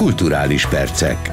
Kulturális percek.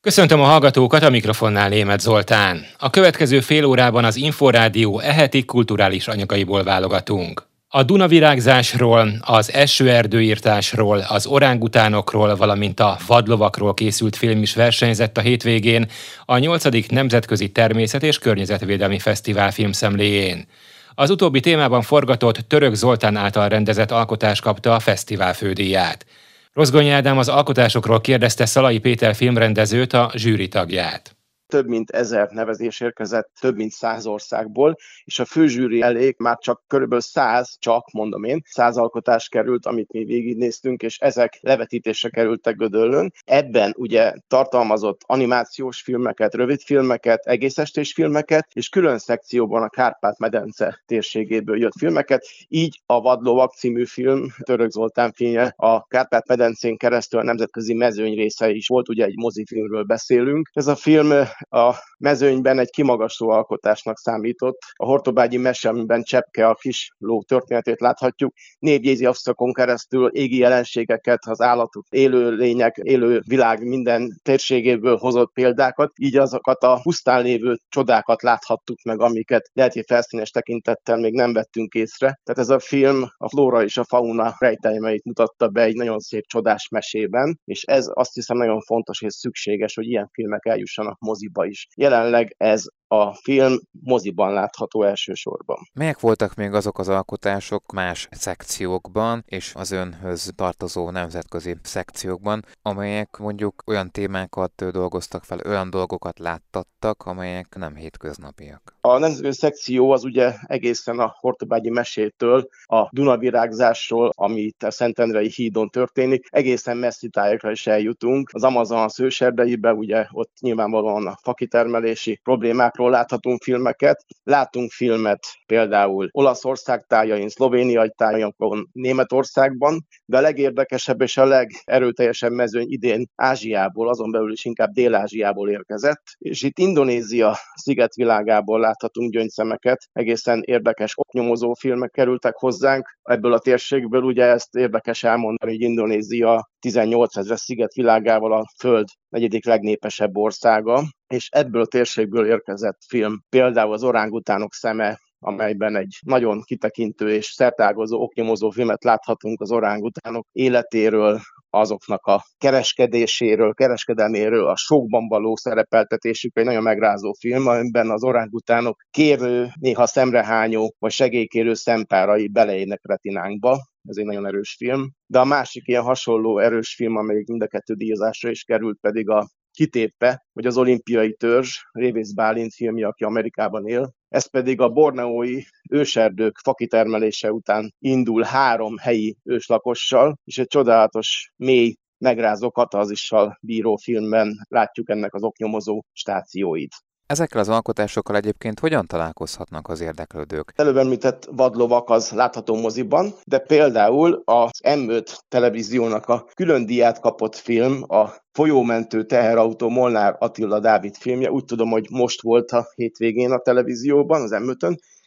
Köszöntöm a hallgatókat, a mikrofonnál Német Zoltán. A következő fél órában az Inforádió eheti kulturális anyagaiból válogatunk. A Dunavirágzásról, az esőerdőírtásról, az orángutánokról, valamint a vadlovakról készült film is versenyzett a hétvégén a 8. Nemzetközi Természet és Környezetvédelmi Fesztivál filmszemléjén. Az utóbbi témában forgatott Török Zoltán által rendezett alkotás kapta a fesztivál fődíját. Rozgonyi Ádám az alkotásokról kérdezte Szalai Péter filmrendezőt, a zsűri tagját több mint ezer nevezés érkezett több mint száz országból, és a főzsűri elég már csak körülbelül száz, csak mondom én, száz alkotás került, amit mi végignéztünk, és ezek levetítésre kerültek Gödöllön. Ebben ugye tartalmazott animációs filmeket, rövid filmeket, egész estés filmeket, és külön szekcióban a Kárpát-medence térségéből jött filmeket, így a Vadlovak című film, Török Zoltán filmje a Kárpát-medencén keresztül a nemzetközi mezőny része is volt, ugye egy mozifilmről beszélünk. Ez a film a mezőnyben egy kimagasló alkotásnak számított. A Hortobágyi mese, amiben Csepke a kis ló történetét láthatjuk, névjegyzi abszakon keresztül égi jelenségeket, az állatok, élő lények, élő világ minden térségéből hozott példákat, így azokat a pusztán lévő csodákat láthattuk meg, amiket lehet, hogy felszínes tekintettel még nem vettünk észre. Tehát ez a film a flóra és a fauna rejtelmeit mutatta be egy nagyon szép csodás mesében, és ez azt hiszem nagyon fontos és szükséges, hogy ilyen filmek eljussanak moziba is. Jelenleg ez a film moziban látható elsősorban. Melyek voltak még azok az alkotások más szekciókban és az önhöz tartozó nemzetközi szekciókban, amelyek mondjuk olyan témákat dolgoztak fel, olyan dolgokat láttattak, amelyek nem hétköznapiak? A nemzetközi szekció az ugye egészen a Hortobágyi mesétől, a Dunavirágzásról, amit a Szentendrei hídon történik, egészen messzi tájakra is eljutunk. Az Amazon szőserdeibe, ugye ott nyilvánvalóan a fakitermelési problémákról Magyarországról láthatunk filmeket. Látunk filmet például Olaszország tájain, Szlovénia tájainkon, Németországban, de a legérdekesebb és a legerőteljesebb mezőny idén Ázsiából, azon belül is inkább Dél-Ázsiából érkezett, és itt Indonézia szigetvilágából láthatunk gyöngyszemeket, egészen érdekes oknyomozó filmek kerültek hozzánk. Ebből a térségből ugye ezt érdekes elmondani, hogy Indonézia 18 ezer szigetvilágával a Föld negyedik legnépesebb országa, és ebből a térségből érkezett film, például az Orángutánok szeme, amelyben egy nagyon kitekintő és szertágozó, oknyomozó filmet láthatunk az orángutánok életéről, azoknak a kereskedéséről, kereskedelméről, a sokban való szerepeltetésük egy nagyon megrázó film, amiben az orángutánok kérő, néha szemrehányó vagy segélykérő szempárai beleének retinánkba. Ez egy nagyon erős film. De a másik ilyen hasonló erős film, amelyik mind a kettő díjazásra is került, pedig a kitépve, hogy az olimpiai törzs, Révész Bálint filmje, aki Amerikában él, ez pedig a borneói őserdők fakitermelése után indul három helyi őslakossal, és egy csodálatos, mély, megrázó katazissal bíró filmben látjuk ennek az oknyomozó stációit. Ezekkel az alkotásokkal egyébként hogyan találkozhatnak az érdeklődők? Előbb említett vadlovak az látható moziban, de például az M5 televíziónak a külön diát kapott film, a folyómentő teherautó Molnár Attila Dávid filmje, úgy tudom, hogy most volt a hétvégén a televízióban, az m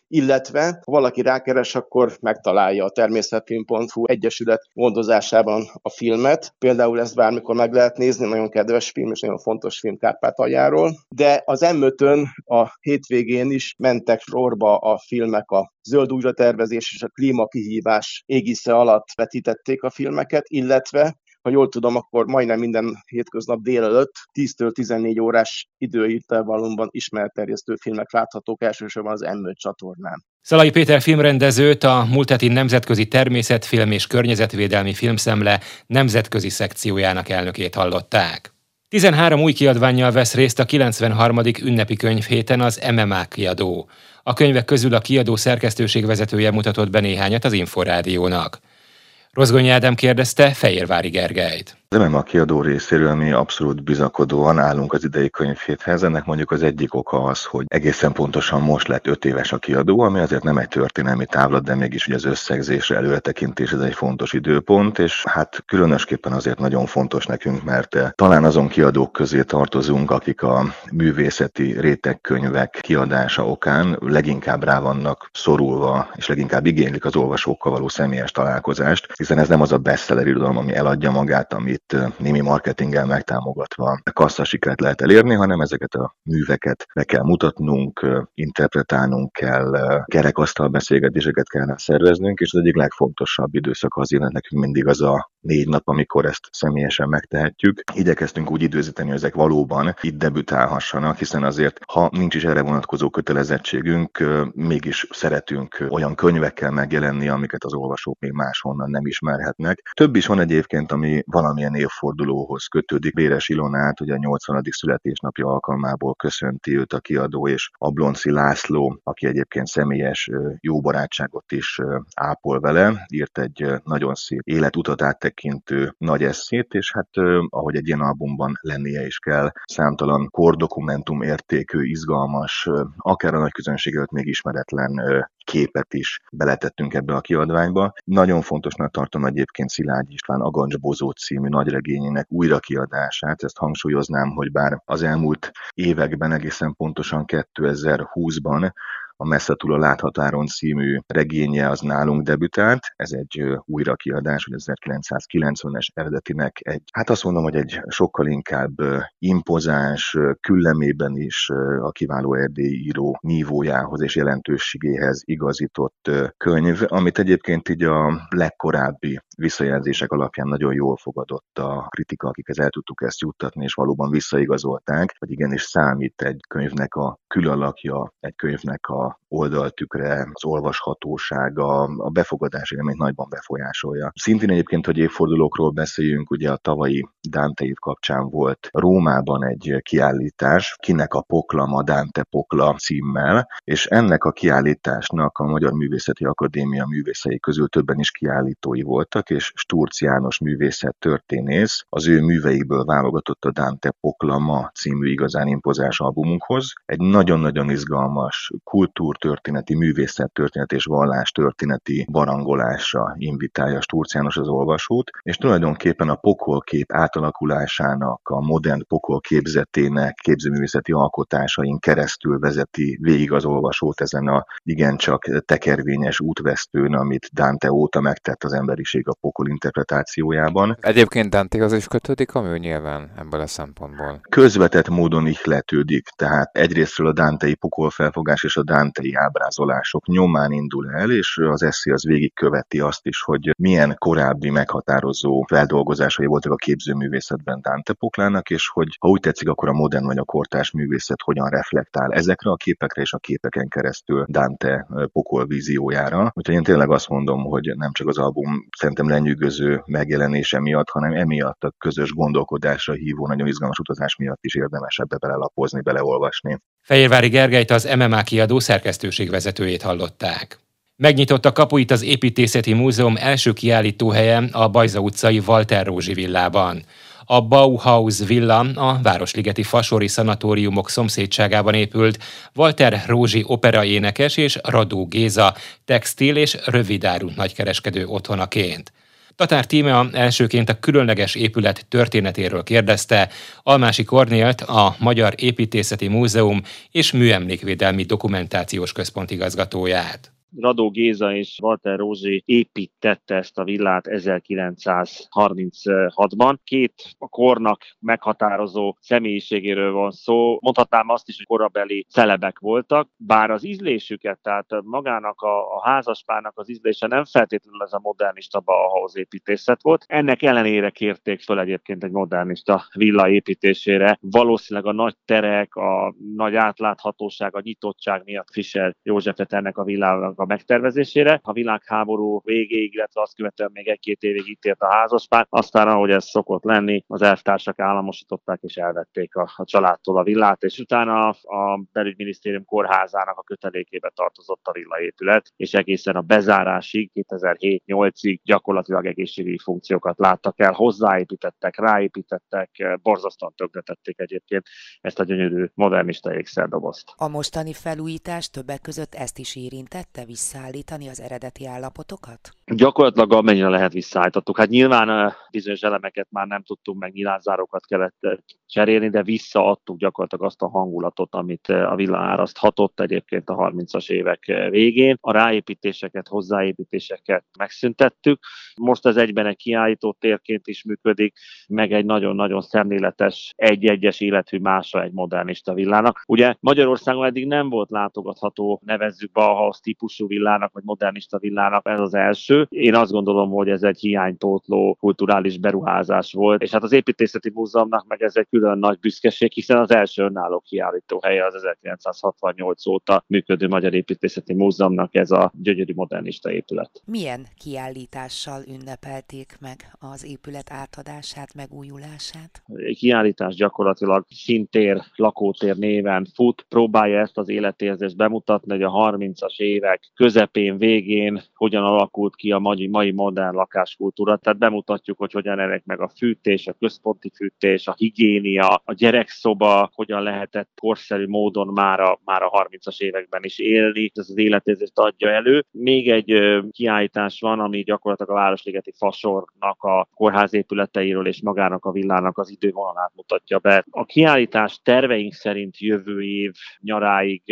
illetve ha valaki rákeres, akkor megtalálja a természetfilm.hu egyesület gondozásában a filmet. Például ezt bármikor meg lehet nézni, nagyon kedves film és nagyon fontos film Kárpátaljáról. De az m a hétvégén is mentek sorba a filmek a zöld újratervezés és a klímakihívás égisze alatt vetítették a filmeket, illetve ha jól tudom, akkor majdnem minden hétköznap délelőtt 10-től 14 órás időintervallumban ismerterjesztő filmek láthatók elsősorban az m csatornán. Szalai Péter filmrendezőt a Multeti Nemzetközi Természetfilm és Környezetvédelmi Filmszemle nemzetközi szekciójának elnökét hallották. 13 új kiadványjal vesz részt a 93. ünnepi könyvhéten az MMA kiadó. A könyvek közül a kiadó szerkesztőség vezetője mutatott be néhányat az Inforádiónak. Rozgonyi Ádám kérdezte Fehérvári Gergelyt. Az MMA kiadó részéről mi abszolút bizakodóan állunk az idei könyvhéthez. Ennek mondjuk az egyik oka az, hogy egészen pontosan most lett öt éves a kiadó, ami azért nem egy történelmi távlat, de mégis ugye az összegzésre előretekintés ez egy fontos időpont, és hát különösképpen azért nagyon fontos nekünk, mert talán azon kiadók közé tartozunk, akik a művészeti rétegkönyvek kiadása okán leginkább rá vannak szorulva, és leginkább igénylik az olvasókkal való személyes találkozást, hiszen ez nem az a bestseller irodalom, ami eladja magát, ami amit némi marketinggel megtámogatva kasszasikert lehet elérni, hanem ezeket a műveket be kell mutatnunk, interpretálnunk kell, kerekasztal beszélgetéseket kell szerveznünk, és az egyik legfontosabb időszak az nekünk mindig az a négy nap, amikor ezt személyesen megtehetjük. Igyekeztünk úgy időzíteni, hogy ezek valóban itt debütálhassanak, hiszen azért, ha nincs is erre vonatkozó kötelezettségünk, mégis szeretünk olyan könyvekkel megjelenni, amiket az olvasók még máshonnan nem ismerhetnek. Több is van egyébként, ami valamilyen évfordulóhoz kötődik. Béres Ilonát, ugye a 80. születésnapja alkalmából köszönti őt a kiadó, és Ablonci László, aki egyébként személyes jó barátságot is ápol vele, írt egy nagyon szép életutat áttekintő nagy eszét, és hát ahogy egy ilyen albumban lennie is kell, számtalan kordokumentum értékű, izgalmas, akár a nagy közönség előtt még ismeretlen képet is beletettünk ebbe a kiadványba. Nagyon fontosnak tartom egyébként Szilágy István Agancs Bozó című nagyregényének újrakiadását. Ezt hangsúlyoznám, hogy bár az elmúlt években, egészen pontosan 2020-ban a Messze túl a láthatáron című regénye az nálunk debütált. Ez egy újrakiadás, hogy 1990-es eredetinek egy, hát azt mondom, hogy egy sokkal inkább impozáns, küllemében is a kiváló erdélyi író nívójához és jelentőségéhez igazított könyv, amit egyébként így a legkorábbi visszajelzések alapján nagyon jól fogadott a kritika, akikhez el tudtuk ezt juttatni, és valóban visszaigazolták, hogy igenis számít egy könyvnek a külalakja, egy könyvnek a oldaltükre, az olvashatósága, a befogadás élményt nagyban befolyásolja. Szintén egyébként, hogy évfordulókról beszéljünk, ugye a tavalyi Dante év kapcsán volt Rómában egy kiállítás, kinek a poklama, Dante pokla címmel, és ennek a kiállításnak a Magyar Művészeti Akadémia művészei közül többen is kiállítói voltak, és Sturc János művészet történész az ő műveikből válogatott a Dante Poklama című igazán impozás albumunkhoz. Egy nagyon-nagyon izgalmas kultúrtörténeti, művészettörténeti és vallástörténeti barangolásra invitálja Sturc János az olvasót, és tulajdonképpen a pokolkép átalakulásának, a modern pokol képzetének, képzőművészeti alkotásain keresztül vezeti végig az olvasót ezen a igencsak tekervényes útvesztőn, amit Dante óta megtett az emberiség a pokol interpretációjában. Egyébként Dantehoz is kötődik a mű nyilván ebből a szempontból. Közvetett módon ihletődik, tehát egyrésztről a Dantei pokolfelfogás és a Dantei ábrázolások nyomán indul el, és az eszé az végigköveti azt is, hogy milyen korábbi meghatározó feldolgozásai voltak a képzőművészetben Dante poklának, és hogy ha úgy tetszik, akkor a modern vagy a kortárs művészet hogyan reflektál ezekre a képekre és a képeken keresztül Dante pokol víziójára. Úgyhogy én tényleg azt mondom, hogy nem csak az album szerintem lenyűgöző megjelenése miatt, hanem emiatt a közös gondolkodásra hívó, nagyon izgalmas utazás miatt is érdemes ebbe belelapozni, beleolvasni. Fehérvári Gergelyt az MMA kiadó szerkesztőség vezetőjét hallották. Megnyitotta kapuit az Építészeti Múzeum első kiállítóhelye a Bajza utcai Walter Rózsi villában. A Bauhaus villa a Városligeti Fasori szanatóriumok szomszédságában épült Walter Rózsi operaénekes és Radó Géza textil és rövidáru nagykereskedő otthonaként. Tatár Tímea elsőként a különleges épület történetéről kérdezte Almási Kornélt, a Magyar Építészeti Múzeum és Műemlékvédelmi Dokumentációs Központ igazgatóját. Radó Géza és Walter Rózsi építette ezt a villát 1936-ban. Két a kornak meghatározó személyiségéről van szó. Mondhatnám azt is, hogy korabeli celebek voltak, bár az ízlésüket, tehát magának a, a házaspárnak az ízlése nem feltétlenül ez a modernista Bauhaus építészet volt. Ennek ellenére kérték föl egyébként egy modernista villa építésére. Valószínűleg a nagy terek, a nagy átláthatóság, a nyitottság miatt Fischer Józsefet ennek a villának a megtervezésére. A világháború végéig, illetve azt követően még egy-két évig itt ért a házaspár, aztán ahogy ez szokott lenni, az elvtársak államosították és elvették a, a családtól a villát, és utána a belügyminisztérium kórházának a kötelékébe tartozott a villaépület, és egészen a bezárásig, 2007-8-ig gyakorlatilag egészségügyi funkciókat láttak el, hozzáépítettek, ráépítettek, borzasztóan tönkretették egyébként ezt a gyönyörű modernista ékszerdobozt. A mostani felújítás többek között ezt is érintette, visszaállítani az eredeti állapotokat? Gyakorlatilag amennyire lehet visszaállítottuk. Hát nyilván bizonyos elemeket már nem tudtunk, meg nyilázárokat kellett cserélni, de visszaadtuk gyakorlatilag azt a hangulatot, amit a villa áraszthatott egyébként a 30-as évek végén. A ráépítéseket, hozzáépítéseket megszüntettük. Most ez egyben egy kiállító térként is működik, meg egy nagyon-nagyon szemléletes, egy-egyes élethű másra egy modernista villának. Ugye Magyarországon eddig nem volt látogatható, nevezzük Bauhaus típusú villának, vagy modernista villának, ez az első. Én azt gondolom, hogy ez egy hiánypótló kulturális beruházás volt, és hát az építészeti múzeumnak meg ez egy külön nagy büszkeség, hiszen az első önálló kiállító helye az 1968 óta működő Magyar Építészeti Múzeumnak ez a gyönyörű modernista épület. Milyen kiállítással ünnepelték meg az épület átadását, megújulását? Egy kiállítás gyakorlatilag szintér, lakótér néven fut, próbálja ezt az életérzést bemutatni, hogy a 30-as évek közepén, végén hogyan alakult ki a mai, mai modern lakáskultúra. Tehát bemutatjuk, hogy hogyan ennek meg a fűtés, a központi fűtés, a higiénia, a gyerekszoba, hogyan lehetett korszerű módon már a, már a 30-as években is élni. Ez az életérzést adja elő. Még egy kiállítás van, ami gyakorlatilag a Városligeti Fasornak a kórház épületeiről és magának a villának az idővonalát mutatja be. A kiállítás terveink szerint jövő év nyaráig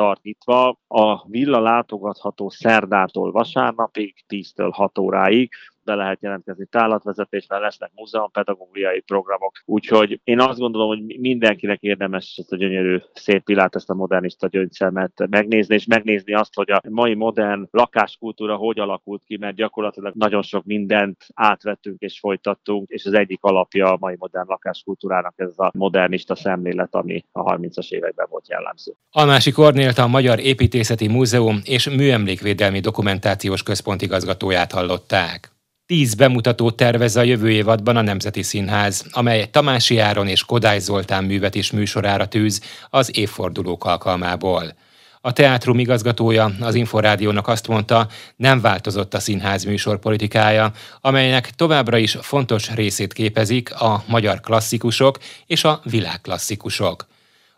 tart nyitva. A villa látogatható szerdától vasárnapig, 10-től 6 óráig be lehet jelentkezni tálatvezetésre, lesznek múzeumpedagógiai programok. Úgyhogy én azt gondolom, hogy mindenkinek érdemes ezt a gyönyörű szép pilát, ezt a modernista gyöngyszemet megnézni, és megnézni azt, hogy a mai modern lakáskultúra hogy alakult ki, mert gyakorlatilag nagyon sok mindent átvettünk és folytattunk, és az egyik alapja a mai modern lakáskultúrának ez a modernista szemlélet, ami a 30-as években volt jellemző. Almási Kornélt a Magyar Építészeti Múzeum és Műemlékvédelmi Dokumentációs Központ igazgatóját hallották. Tíz bemutatót tervez a jövő évadban a Nemzeti Színház, amely Tamási Áron és Kodály Zoltán művet is műsorára tűz az évfordulók alkalmából. A teátrum igazgatója az Inforádiónak azt mondta, nem változott a színház műsor politikája, amelynek továbbra is fontos részét képezik a magyar klasszikusok és a világklasszikusok.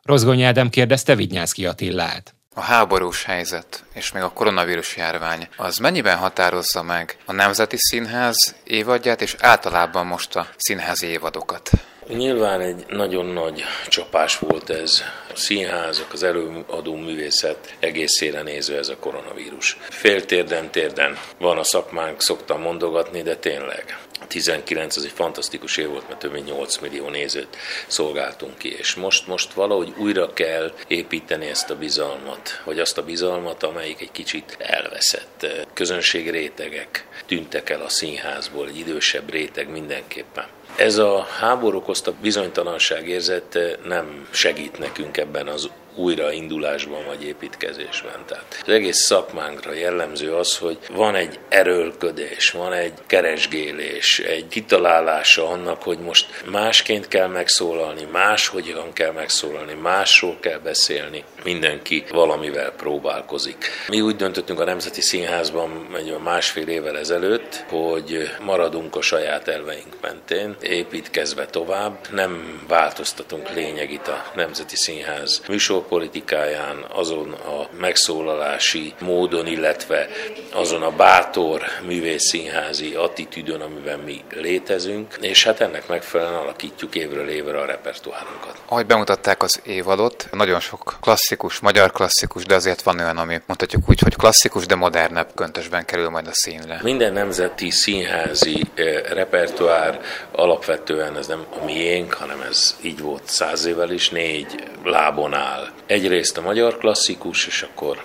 Rozgony Ádám kérdezte Vidnyászki Attillát. A háborús helyzet és még a koronavírus járvány az mennyiben határozza meg a Nemzeti Színház évadját és általában most a színházi évadokat? Nyilván egy nagyon nagy csapás volt ez a színházak, az előadó művészet egészére nézve ez a koronavírus. Féltérden, térden van a szakmánk, szoktam mondogatni, de tényleg. 19 az egy fantasztikus év volt, mert több mint 8 millió nézőt szolgáltunk ki, és most, most valahogy újra kell építeni ezt a bizalmat, vagy azt a bizalmat, amelyik egy kicsit elveszett. Közönségrétegek tűntek el a színházból, egy idősebb réteg mindenképpen. Ez a háború okozta bizonytalanság érzete nem segít nekünk ebben az újraindulásban vagy építkezésben. Tehát az egész szakmánkra jellemző az, hogy van egy erőlködés, van egy keresgélés, egy kitalálása annak, hogy most másként kell megszólalni, máshogyan kell megszólalni, másról kell beszélni. Mindenki valamivel próbálkozik. Mi úgy döntöttünk a Nemzeti Színházban egy másfél évvel ezelőtt, hogy maradunk a saját elveink mentén, építkezve tovább, nem változtatunk lényegit a Nemzeti Színház műsor politikáján, azon a megszólalási módon, illetve azon a bátor művészszínházi attitűdön, amiben mi létezünk, és hát ennek megfelelően alakítjuk évről évre a repertoárunkat. Ahogy bemutatták az évadot, nagyon sok klasszikus, magyar klasszikus, de azért van olyan, ami mondhatjuk úgy, hogy klasszikus, de modernebb köntösben kerül majd a színre. Minden nemzeti színházi eh, repertoár alapvetően ez nem a miénk, hanem ez így volt száz évvel is, négy lábon áll. Egyrészt a magyar klasszikus, és akkor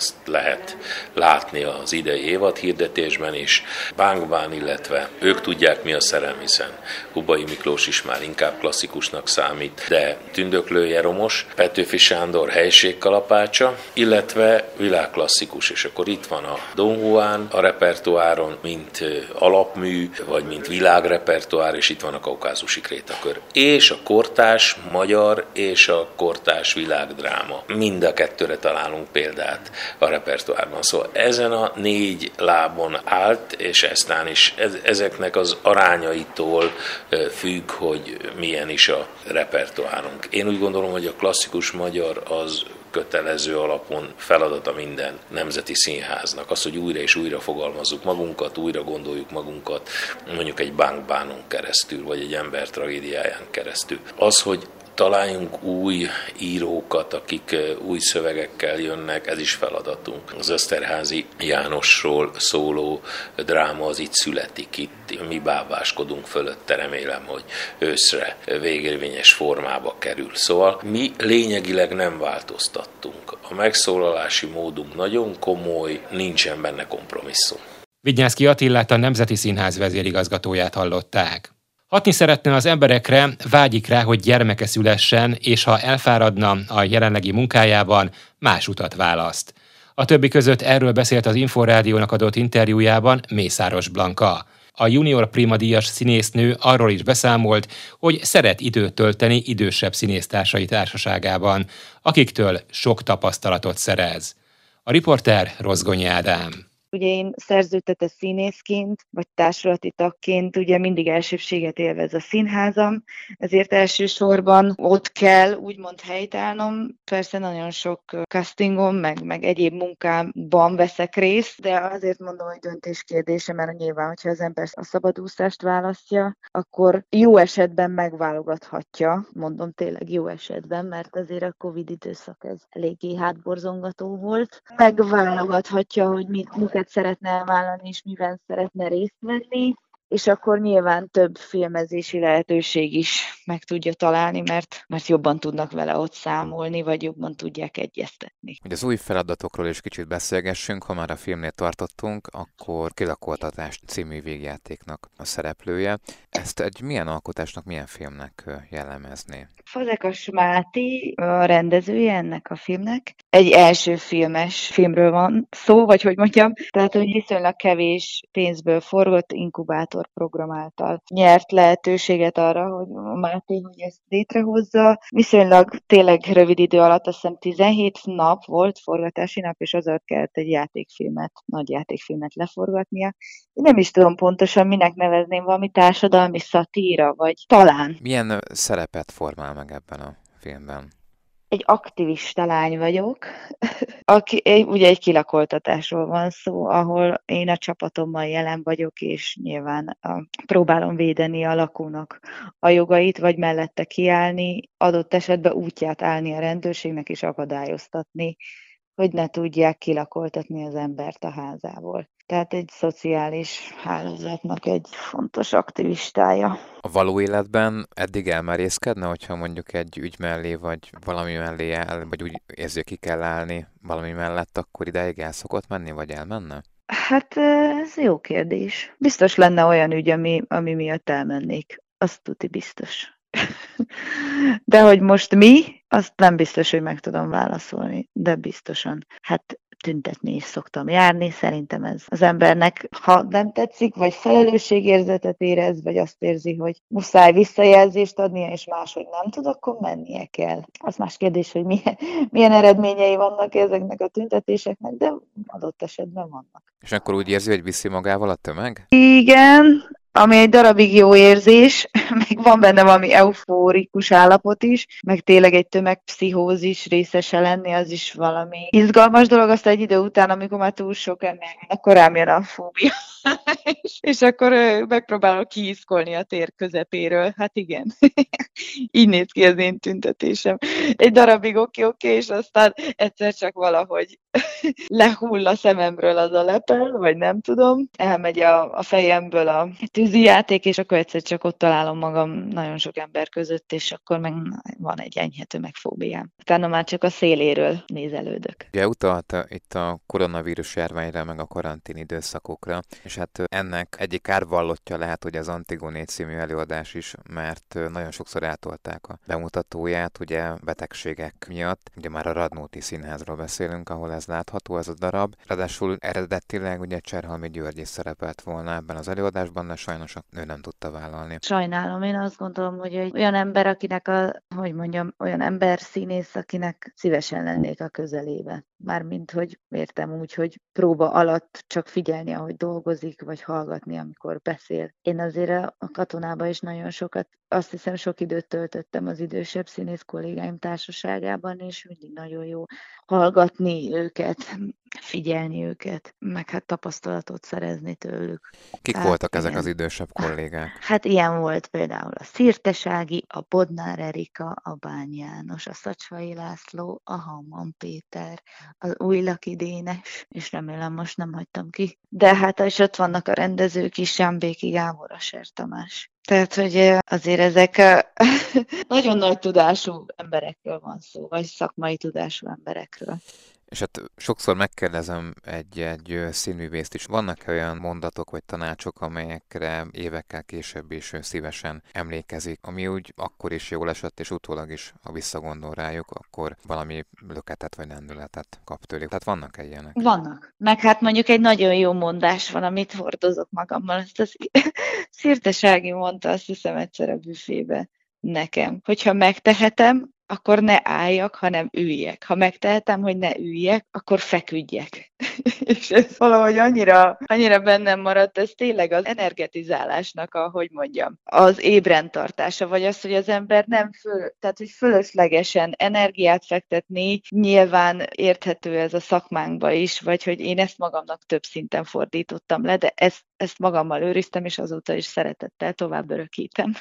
ezt lehet látni az idei évad hirdetésben is. Bánkbán, illetve ők tudják mi a szerelem, hiszen Hubai Miklós is már inkább klasszikusnak számít, de Tündöklő Jeromos, Petőfi Sándor helységkalapácsa, illetve világklasszikus, és akkor itt van a Don Juan a repertoáron, mint alapmű, vagy mint világrepertoár, és itt van a kaukázusi krétakör. És a kortás magyar és a kortás világdráma. Mind a kettőre találunk példát a repertoárban. Szóval ezen a négy lábon állt, és eztán is ezeknek az arányaitól függ, hogy milyen is a repertoárunk. Én úgy gondolom, hogy a klasszikus magyar az kötelező alapon feladata minden nemzeti színháznak. Az, hogy újra és újra fogalmazzuk magunkat, újra gondoljuk magunkat, mondjuk egy bankbánon keresztül, vagy egy ember tragédiáján keresztül. Az, hogy találjunk új írókat, akik új szövegekkel jönnek, ez is feladatunk. Az Eszterházi Jánosról szóló dráma az itt születik, itt mi bábáskodunk fölötte, remélem, hogy őszre végérvényes formába kerül. Szóval mi lényegileg nem változtattunk. A megszólalási módunk nagyon komoly, nincsen benne kompromisszum. Vignyászki Attillát a Nemzeti Színház vezérigazgatóját hallották. Hatni szeretne az emberekre, vágyik rá, hogy gyermeke szülessen, és ha elfáradna a jelenlegi munkájában, más utat választ. A többi között erről beszélt az Inforádiónak adott interjújában Mészáros Blanka. A junior prima díjas színésznő arról is beszámolt, hogy szeret időt tölteni idősebb színésztársai társaságában, akiktől sok tapasztalatot szerez. A riporter Rozgonyi Ádám. Ugye én szerződtetett színészként, vagy társulati tagként ugye mindig elsőbséget élvez a színházam, ezért elsősorban ott kell úgymond helytállnom. Persze nagyon sok castingom, meg, meg egyéb munkámban veszek részt, de azért mondom, hogy döntés kérdése, mert nyilván, hogyha az ember a szabadúszást választja, akkor jó esetben megválogathatja, mondom tényleg jó esetben, mert azért a Covid időszak ez eléggé hátborzongató volt. Megválogathatja, hogy mit, mit miket szeretne elvállalni, és miben szeretne részt venni, és akkor nyilván több filmezési lehetőség is meg tudja találni, mert, mert jobban tudnak vele ott számolni, vagy jobban tudják egyeztetni. Hogy az új feladatokról is kicsit beszélgessünk, ha már a filmnél tartottunk, akkor Kilakoltatás című végjátéknak a szereplője. Ezt egy milyen alkotásnak, milyen filmnek jellemezni? Fazekas Máté a rendezője ennek a filmnek. Egy első filmes filmről van szó, vagy hogy mondjam, tehát hogy viszonylag kevés pénzből forgott inkubátor program által nyert lehetőséget arra, hogy Máté hogy ezt létrehozza. Viszonylag tényleg rövid idő alatt, azt hiszem 17 nap volt forgatási nap, és azért kellett egy játékfilmet, nagy játékfilmet leforgatnia. Én nem is tudom pontosan, minek nevezném, valami társadalmi szatíra, vagy talán. Milyen szerepet formál meg ebben a filmben? Egy aktivista lány vagyok, aki, ugye egy kilakoltatásról van szó, ahol én a csapatommal jelen vagyok, és nyilván a, próbálom védeni a lakónak a jogait, vagy mellette kiállni, adott esetben útját állni a rendőrségnek és akadályoztatni, hogy ne tudják kilakoltatni az embert a házából tehát egy szociális hálózatnak egy fontos aktivistája. A való életben eddig elmerészkedne, hogyha mondjuk egy ügy mellé, vagy valami mellé el, vagy úgy érzi, ki kell állni valami mellett, akkor ideig el szokott menni, vagy elmenne? Hát ez jó kérdés. Biztos lenne olyan ügy, ami, ami miatt elmennék. Azt tuti biztos. De hogy most mi, azt nem biztos, hogy meg tudom válaszolni, de biztosan. Hát tüntetni is szoktam járni. Szerintem ez az embernek, ha nem tetszik, vagy felelősségérzetet érez, vagy azt érzi, hogy muszáj visszajelzést adnia, és máshogy nem tud, akkor mennie kell. Az más kérdés, hogy milyen, milyen eredményei vannak ezeknek a tüntetéseknek, de adott esetben vannak. És akkor úgy érzi, hogy viszi magával a tömeg? Igen, ami egy darabig jó érzés, meg van benne valami eufórikus állapot is, meg tényleg egy tömegpszichózis részese lenni, az is valami izgalmas dolog, azt egy idő után, amikor már túl sok ennél, akkor rám jön a fóbia. és akkor megpróbálok kiiszkolni a tér közepéről. Hát igen, így néz ki az én tüntetésem. Egy darabig oké, oké, és aztán egyszer csak valahogy lehull a szememről az a lepel, vagy nem tudom, elmegy a, a fejemből a tűzi játék, és akkor egyszer csak ott találom magam nagyon sok ember között, és akkor meg van egy enyhe tömegfóbiám. Utána már csak a széléről nézelődök. Ugye utalt itt a koronavírus járványra, meg a karantén időszakokra, és hát ennek egyik árvallottja lehet, hogy az Antigoné című előadás is, mert nagyon sokszor eltolták a bemutatóját, ugye betegségek miatt. Ugye már a Radnóti Színházról beszélünk, ahol ez látható, ez a darab. Ráadásul eredetileg ugye Cserhalmi György is szerepelt volna ebben az előadásban, de sajnos ő nem tudta vállalni. Sajnálom, én azt gondolom, hogy egy olyan ember, akinek a, hogy mondjam, olyan ember színész, akinek szívesen lennék a közelébe. Mármint, hogy értem úgy, hogy próba alatt csak figyelni, ahogy dolgozik, vagy hallgatni, amikor beszél. Én azért a katonában is nagyon sokat, azt hiszem sok időt töltöttem az idősebb színész kollégáim társaságában, és mindig nagyon jó hallgatni őket, figyelni őket, meg hát tapasztalatot szerezni tőlük. Kik hát, voltak ezek az idősebb kollégák? Hát ilyen volt például a Szirtesági, a Bodnár Erika, a Bány János, a Szacsvai László, a Hamman Péter, az Újlaki Dénes, és remélem most nem hagytam ki. De hát is ott vannak a rendezők is, Jambéki Gábor, a Ser Tamás. Tehát, hogy azért ezek nagyon nagy tudású emberekről van szó, vagy szakmai tudású emberekről. És hát sokszor megkérdezem egy-egy színművészt is, vannak olyan mondatok vagy tanácsok, amelyekre évekkel később is szívesen emlékezik, ami úgy akkor is jól esett, és utólag is, ha visszagondol rájuk, akkor valami löketet vagy lendületet kap tőlük. Tehát vannak -e ilyenek? Vannak. Meg hát mondjuk egy nagyon jó mondás van, amit hordozok magammal. Ezt az Szirtesági mondta, azt hiszem egyszer a büfébe nekem, hogyha megtehetem, akkor ne álljak, hanem üljek. Ha megtehetem, hogy ne üljek, akkor feküdjek. és ez valahogy annyira, annyira bennem maradt, ez tényleg az energetizálásnak, a, hogy mondjam, az ébrentartása, vagy az, hogy az ember nem föl, tehát hogy fölöslegesen energiát fektetni, nyilván érthető ez a szakmánkba is, vagy hogy én ezt magamnak több szinten fordítottam le, de ezt, ezt magammal őriztem, és azóta is szeretettel tovább örökítem.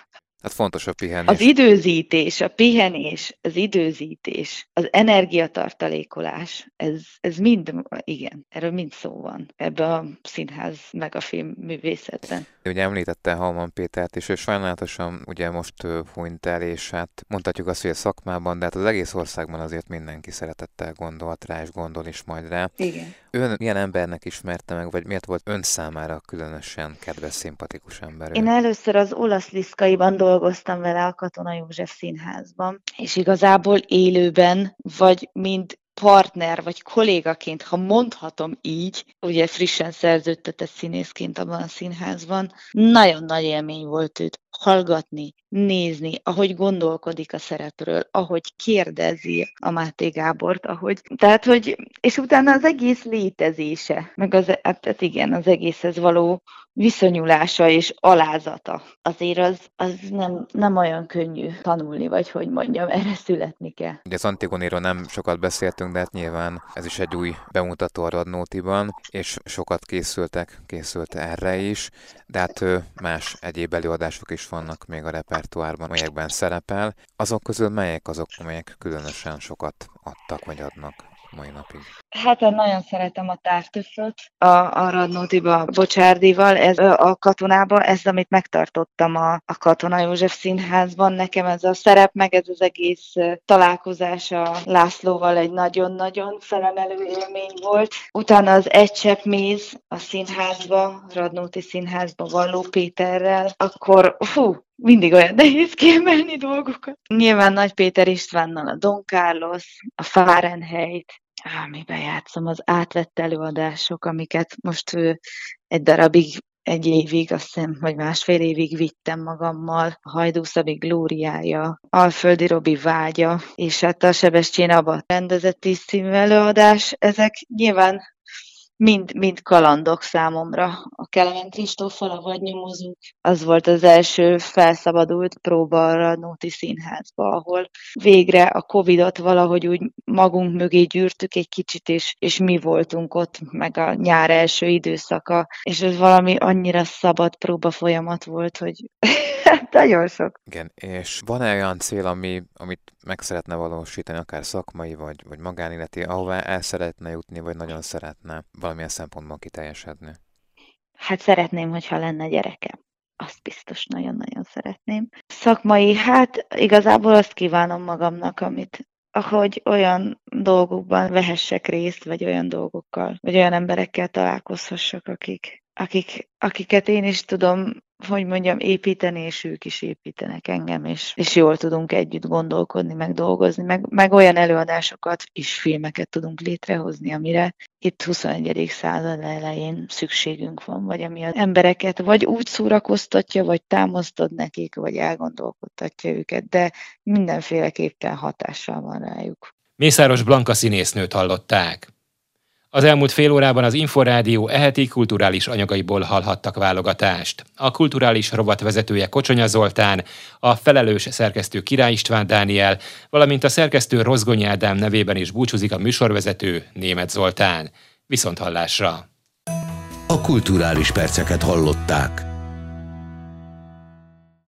Hát fontos a pihenés. Az időzítés, a pihenés, az időzítés, az energiatartalékolás, ez, ez mind, igen, erről mind szó van ebben a színház meg a film művészetben. Ugye említette Halman Pétert is, ő sajnálatosan ugye most hunyt el, és hát mondhatjuk azt, hogy a szakmában, de hát az egész országban azért mindenki szeretettel gondolt rá, és gondol is majd rá. Igen. Ön milyen embernek ismerte meg, vagy miért volt ön számára különösen kedves, szimpatikus ember? Én először az olasz liszkaiban dolgoztam vele a Katona József Színházban, és igazából élőben, vagy mind partner vagy kollégaként, ha mondhatom így, ugye frissen szerződtetett színészként abban a színházban, nagyon nagy élmény volt őt hallgatni, nézni, ahogy gondolkodik a szerepről, ahogy kérdezi a Máté Gábort, ahogy, tehát, hogy, és utána az egész létezése, meg az, hát, hát igen, az egészhez való viszonyulása és alázata. Azért az, az nem, nem olyan könnyű tanulni, vagy hogy mondjam, erre születni kell. Ugye az Antigoniról nem sokat beszéltünk, de hát nyilván ez is egy új bemutató a Radnótiban, és sokat készültek, készült erre is, de hát más egyéb előadások is vannak még a repertoárban, amelyekben szerepel. Azok közül melyek azok, amelyek különösen sokat adtak vagy adnak? mai napig? Hát én nagyon szeretem a tártöföt a, a Radnótiba Bocsárdival, ez a katonába, ez amit megtartottam a, a Katona József Színházban. Nekem ez a szerep, meg ez az egész találkozás a Lászlóval egy nagyon-nagyon felemelő élmény volt. Utána az Egy csepp méz a színházba, Radnóti Színházba Valló Péterrel, akkor hú, mindig olyan nehéz kiemelni dolgokat. Nyilván Nagy Péter Istvánnal a Don Carlos, a Fahrenheit, amiben játszom az átvett előadások, amiket most egy darabig egy évig, azt hiszem, vagy másfél évig vittem magammal, a Hajdúszavi glóriája, Alföldi Robi vágya, és hát a Sebestyén Abba rendezett tíz című előadás, ezek nyilván mind, mind kalandok számomra. A Kelemen Kristóffal, a Vadnyomozók, az volt az első felszabadult próba a Nóti Színházba, ahol végre a Covid-ot valahogy úgy magunk mögé gyűrtük egy kicsit, és, és mi voltunk ott, meg a nyár első időszaka, és ez valami annyira szabad próba folyamat volt, hogy nagyon sok. Igen, és van-e olyan cél, ami, amit meg szeretne valósítani, akár szakmai vagy, vagy magánéleti, ahová el szeretne jutni, vagy nagyon szeretne valamilyen szempontból kiteljesedni? Hát szeretném, hogyha lenne gyerekem. azt biztos nagyon-nagyon szeretném. Szakmai, hát igazából azt kívánom magamnak, amit ahogy olyan dolgokban vehessek részt, vagy olyan dolgokkal, vagy olyan emberekkel találkozhassak, akik, akik, akiket én is tudom hogy mondjam, építeni, és ők is építenek engem, és, és jól tudunk együtt gondolkodni, meg dolgozni, meg, meg olyan előadásokat és filmeket tudunk létrehozni, amire itt 21. század elején szükségünk van, vagy ami az embereket vagy úgy szórakoztatja, vagy támasztod nekik, vagy elgondolkodtatja őket, de mindenféleképpen hatással van rájuk. Mészáros Blanka színésznőt hallották. Az elmúlt fél órában az Inforádió eheti kulturális anyagaiból hallhattak válogatást. A kulturális rovat vezetője Kocsonya Zoltán, a felelős szerkesztő Király István Dániel, valamint a szerkesztő Rozgonyi Ádám nevében is búcsúzik a műsorvezető Német Zoltán. Viszont hallásra! A kulturális perceket hallották.